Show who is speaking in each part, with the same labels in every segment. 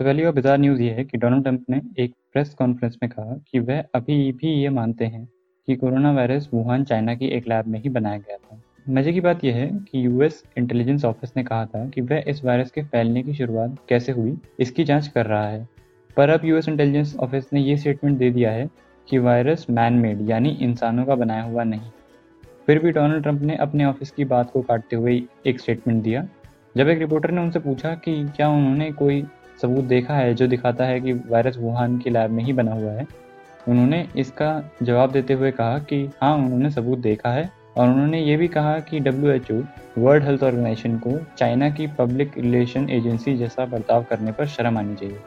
Speaker 1: सबसे पहली और बिजार न्यूज़ ये है कि डोनाल्ड ट्रंप ने एक प्रेस कॉन्फ्रेंस में कहा कि वह अभी भी ये मानते हैं कि कोरोना वायरस वुहान चाइना की एक लैब में ही बनाया गया था। मज़े की बात यह है कि यूएस इंटेलिजेंस ऑफ़िस ने कहा था कि वह इस वायरस के फैलने की शुरुआत कैसे हुई, इसकी जाँच कर रहा है। पर अब यूएस इंटेलिजेंस ऑफ़िस ने ये स्टेटमेंट दे दिया है कि वायरस मैन मेड यानी इंसानों का बनाया हुआ नहीं। फिर भी डोनाल्ड ट्रंप ने अपने ऑफ़िस की बात को काटते हुए एक स्टेटमेंट दिया। जब एक रिपोर्टर ने उनसे पूछा कि क्या उन्होंने कोई सबूत देखा है, जो दिखाता है कि वायरस वुहान की लैब में ही बना हुआ है। उन्होंने इसका जवाब देते हुए कहा कि हाँ उन्होंने सबूत देखा है। और उन्होंने ये भी कहा कि W H O World Health Organization को चाइना की पब्लिक रिलेशन एजेंसी जैसा बर्ताव करने पर शर्म आनी चाहिए।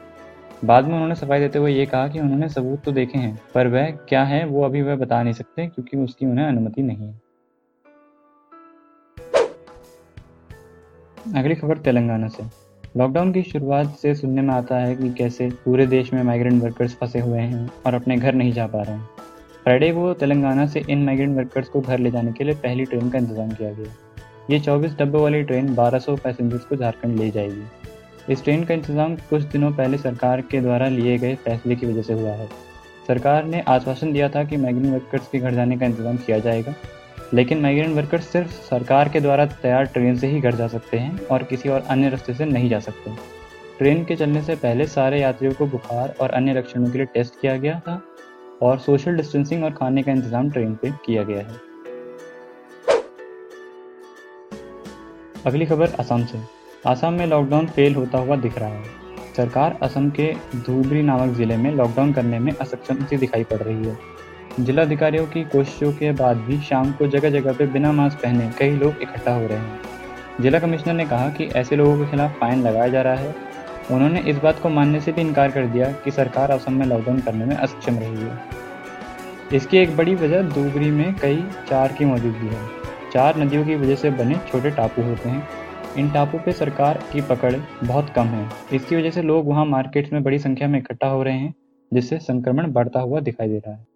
Speaker 1: बाद में उन्होंने सफ़ाई देते हुए ये कहा कि उन्होंने सबूत तो देखे हैं, पर वह क्या है वो अभी वह बता नहीं सकते, क्योंकि उसकी उन्हें अनुमति नहीं है। अगली खबर तेलंगाना से। लॉकडाउन की शुरुआत से सुनने में आता है कि कैसे पूरे देश में माइग्रेंट वर्कर्स फंसे हुए हैं और अपने घर नहीं जा पा रहे हैं। फ्राइडे को तेलंगाना से इन माइग्रेंट वर्कर्स को घर ले जाने के लिए पहली ट्रेन का इंतज़ाम किया गया। ये 24 डब्बों वाली ट्रेन 1200 पैसेंजर्स को झारखंड ले जाएगी। इस ट्रेन का इंतज़ाम कुछ दिनों पहले सरकार के द्वारा लिए गए फैसले की वजह से हुआ है। सरकार ने आश्वासन दिया था कि माइग्रेंट वर्कर्स के घर जाने का इंतज़ाम किया जाएगा। लेकिन माइग्रेंट वर्कर्स सिर्फ़ सरकार के द्वारा तैयार ट्रेन से ही घर जा सकते हैं और किसी और अन्य रास्ते से नहीं जा सकते। ट्रेन के चलने से पहले सारे यात्रियों को बुखार और अन्य लक्षणों के लिए टेस्ट किया गया था और सोशल डिस्टेंसिंग और खाने का इंतज़ाम ट्रेन पे किया गया है। अगली खबर असम से। असम में लॉकडाउन फेल होता हुआ दिख रहा है। सरकार असम के धूबरी नामक ज़िले में लॉकडाउन करने में असक्षम सी दिखाई पड़ रही है। जिलाधिकारियों की कोशिशों के बाद भी शाम को जगह जगह पे बिना मास्क पहने कई लोग इकट्ठा हो रहे हैं। जिला कमिश्नर ने कहा कि ऐसे लोगों के खिलाफ फाइन लगाया जा रहा है। उन्होंने इस बात को मानने से भी इनकार कर दिया कि सरकार असम में लॉकडाउन करने में अक्षम रही है। इसकी एक बड़ी वजह दूबरी में कई चार की मौजूदगी है। चार नदियों की वजह से बने छोटे टापू होते हैं। इन टापू पे सरकार की पकड़ बहुत कम है। इसकी वजह से लोग वहाँ मार्केट्स में बड़ी संख्या में इकट्ठा हो रहे हैं, जिससे संक्रमण बढ़ता हुआ दिखाई दे रहा है।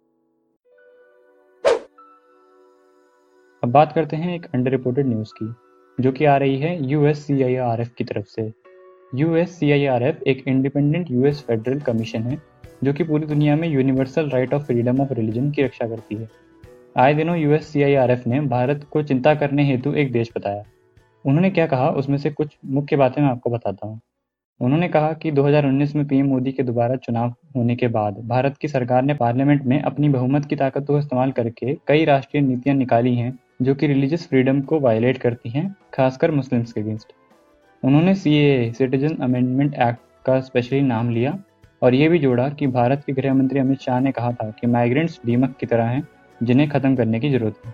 Speaker 1: अब बात करते हैं एक अंडर रिपोर्टेड न्यूज़ की, जो कि आ रही है यूएस की तरफ़ से। यूएस एक इंडिपेंडेंट यूएस फेडरल कमीशन है, जो कि पूरी दुनिया में universal right of freedom of religion की रक्षा करती है। आए दिनों यूएस ने भारत को चिंता करने हेतु एक देश बताया। उन्होंने क्या कहा, उसमें से कुछ मुख्य बातें मैं आपको बताता हूँ। उन्होंने कहा कि 2019 में पीएम मोदी के दोबारा चुनाव होने के बाद भारत की सरकार ने पार्लियामेंट में अपनी बहुमत की ताकत को इस्तेमाल करके कई राष्ट्रीय नीतियाँ निकाली हैं जो कि रिलीजियस फ्रीडम को वायलेट करती हैं, खासकर मुस्लिम्स के अगेंस्ट उन्होंने C A Citizen Amendment Act का स्पेशली नाम लिया और ये भी जोड़ा कि भारत के गृह मंत्री अमित शाह ने कहा था कि माइग्रेंट्स दीमक की तरह हैं, जिन्हें ख़त्म करने की ज़रूरत है।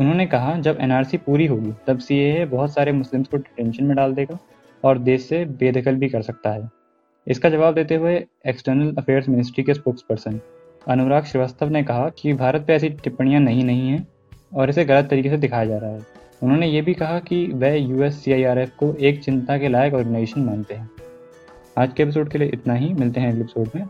Speaker 1: उन्होंने कहा, जब एनआरसी पूरी होगी, तब सीए बहुत सारे मुस्लिम्स को डिटेंशन में डाल देगा और देश से बेदखल भी कर सकता है। इसका जवाब देते हुए एक्सटर्नल अफेयर्स मिनिस्ट्री के स्पोक्स पर्सन अनुराग श्रीवास्तव ने कहा कि भारत पर ऐसी टिप्पणियाँ नहीं नहीं हैं। और इसे गलत तरीके से दिखाया जा रहा है। उन्होंने ये भी कहा कि वह यू यूएस को एक चिंता के लायक ऑर्गेनाइजेशन मानते हैं। आज के एपिसोड के लिए इतना ही। मिलते हैं अगले एपिसोड में।